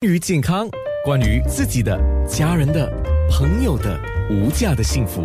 关于健康，关于自己的、家人的、朋友的无价的幸福，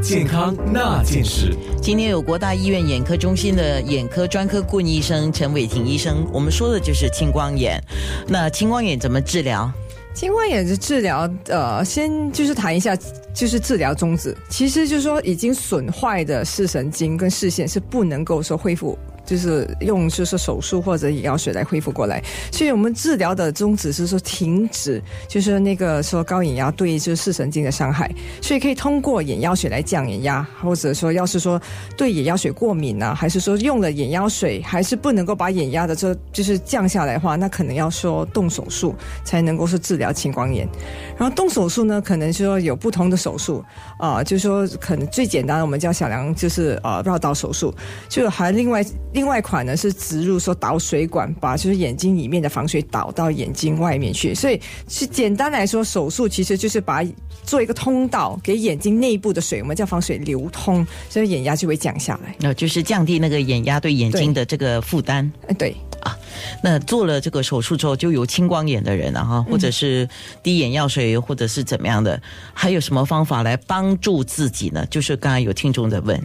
健康那件事。今天有国大医院眼科中心的眼科专科顾问医生陈伟霆医生，我们说的就是青光眼。那青光眼怎么治疗？青光眼的治疗，呃，先就是谈一下，就是治疗宗旨。其实就是说，已经损坏的视神经跟视线是不能够说恢复。就是用就是手术或者眼药水来恢复过来，所以我们治疗的宗旨是说停止，就是那个说高眼压对就是视神经的伤害，所以可以通过眼药水来降眼压，或者说要是说对眼药水过敏呢，还是说用了眼药水还是不能够把眼压的这就是降下来的话，那可能要说动手术才能够是治疗青光眼。然后动手术呢，可能说有不同的手术啊，就是说可能最简单的我们叫小梁就是呃绕道手术，就还另外。另外一款呢是植入说导水管，把就是眼睛里面的防水导到眼睛外面去。所以是简单来说，手术其实就是把做一个通道给眼睛内部的水，我们叫防水流通，所以眼压就会降下来。那就是降低那个眼压对眼睛的这个负担。哎，对啊。那做了这个手术之后，就有青光眼的人啊，哈，或者是滴眼药水，或者是怎么样的，还有什么方法来帮助自己呢？就是刚才有听众在问。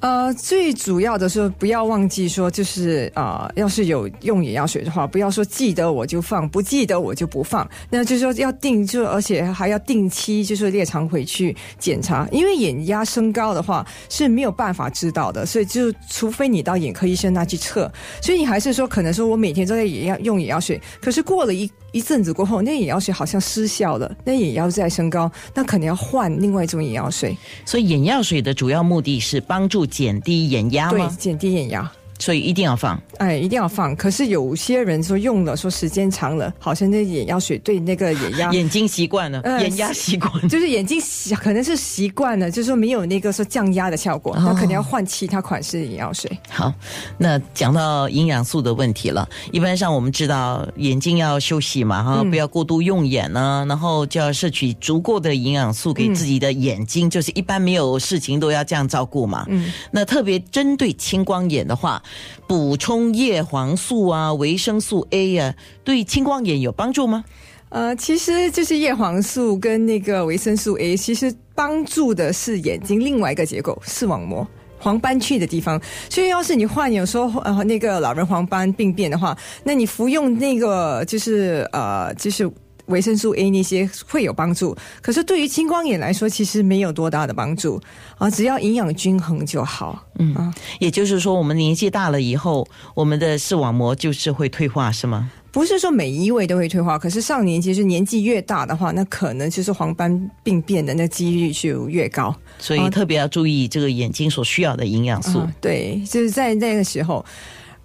呃，最主要的是不要忘记说，就是啊，要是有用眼药水的话，不要说记得我就放，不记得我就不放。那就是说要定，就而且还要定期，就是列常回去检查，因为眼压升高的话是没有办法知道的，所以就除非你到眼科医生那去测。所以你还是说，可能说我每天都在眼药用眼药水，可是过了一一阵子过后，那眼药水好像失效了，那眼药再升高，那可能要换另外一种眼药水。所以眼药水的主要目的是帮助减低眼压吗？对，减低眼压。所以一定要放，哎，一定要放。可是有些人说用了，说时间长了，好像那眼药水对那个眼压、眼睛习惯了，眼压习惯，就是眼睛习可能是习惯了，就是说没有那个说降压的效果，那肯定要换其他款式的眼药水。好，那讲到营养素的问题了，一般上我们知道眼睛要休息嘛，哈，不要过度用眼呢，然后就要摄取足够的营养素给自己的眼睛，就是一般没有事情都要这样照顾嘛。嗯，那特别针对青光眼的话。补充叶黄素啊，维生素 A 呀，对青光眼有帮助吗？呃，其实就是叶黄素跟那个维生素 A，其实帮助的是眼睛另外一个结构——视网膜黄斑区的地方。所以，要是你患有说呃那个老人黄斑病变的话，那你服用那个就是呃就是。维生素 A 那些会有帮助，可是对于青光眼来说，其实没有多大的帮助啊，只要营养均衡就好。嗯，也就是说，我们年纪大了以后，我们的视网膜就是会退化，是吗？不是说每一位都会退化，可是上年纪是年纪越大的话，那可能就是黄斑病变的那几率就越高，所以特别要注意这个眼睛所需要的营养素。对，就是在那个时候。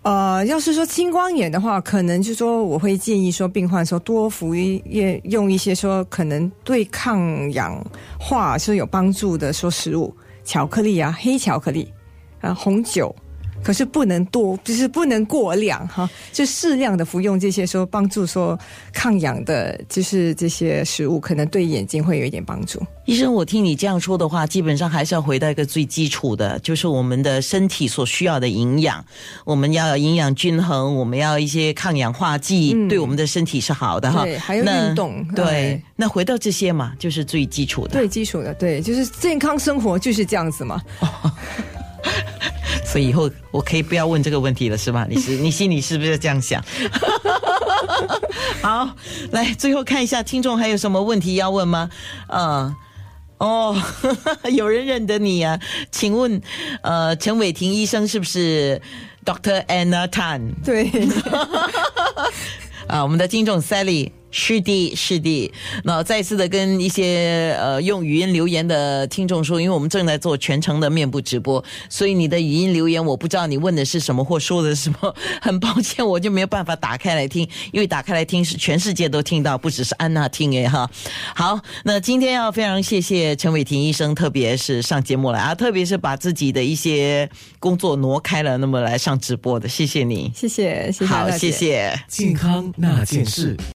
呃，要是说青光眼的话，可能就说我会建议说病患说多服一用一些说可能对抗氧化是有帮助的说食物，巧克力啊，黑巧克力啊，红酒。可是不能多，就是不能过量哈，就适量的服用这些说帮助说抗氧的，就是这些食物，可能对眼睛会有一点帮助。医生，我听你这样说的话，基本上还是要回到一个最基础的，就是我们的身体所需要的营养，我们要营养均衡，我们要一些抗氧化剂，对我们的身体是好的哈。对，还有运动。对，那回到这些嘛，就是最基础的。最基础的，对，就是健康生活就是这样子嘛。所以以后我可以不要问这个问题了，是吧？你是 你心里是不是这样想？好，来最后看一下听众还有什么问题要问吗？嗯，哦，有人认得你啊？请问，呃，陈伟霆医生是不是 Doctor Anna Tan？对，啊，我们的听众 Sally。是的，是的。那再次的跟一些呃用语音留言的听众说，因为我们正在做全程的面部直播，所以你的语音留言我不知道你问的是什么或说的是什么，很抱歉，我就没有办法打开来听，因为打开来听是全世界都听到，不只是安娜听哎哈。好，那今天要非常谢谢陈伟霆医生，特别是上节目来啊，特别是把自己的一些工作挪开了，那么来上直播的，谢谢你，谢谢，谢谢，好，谢谢，健康那件事。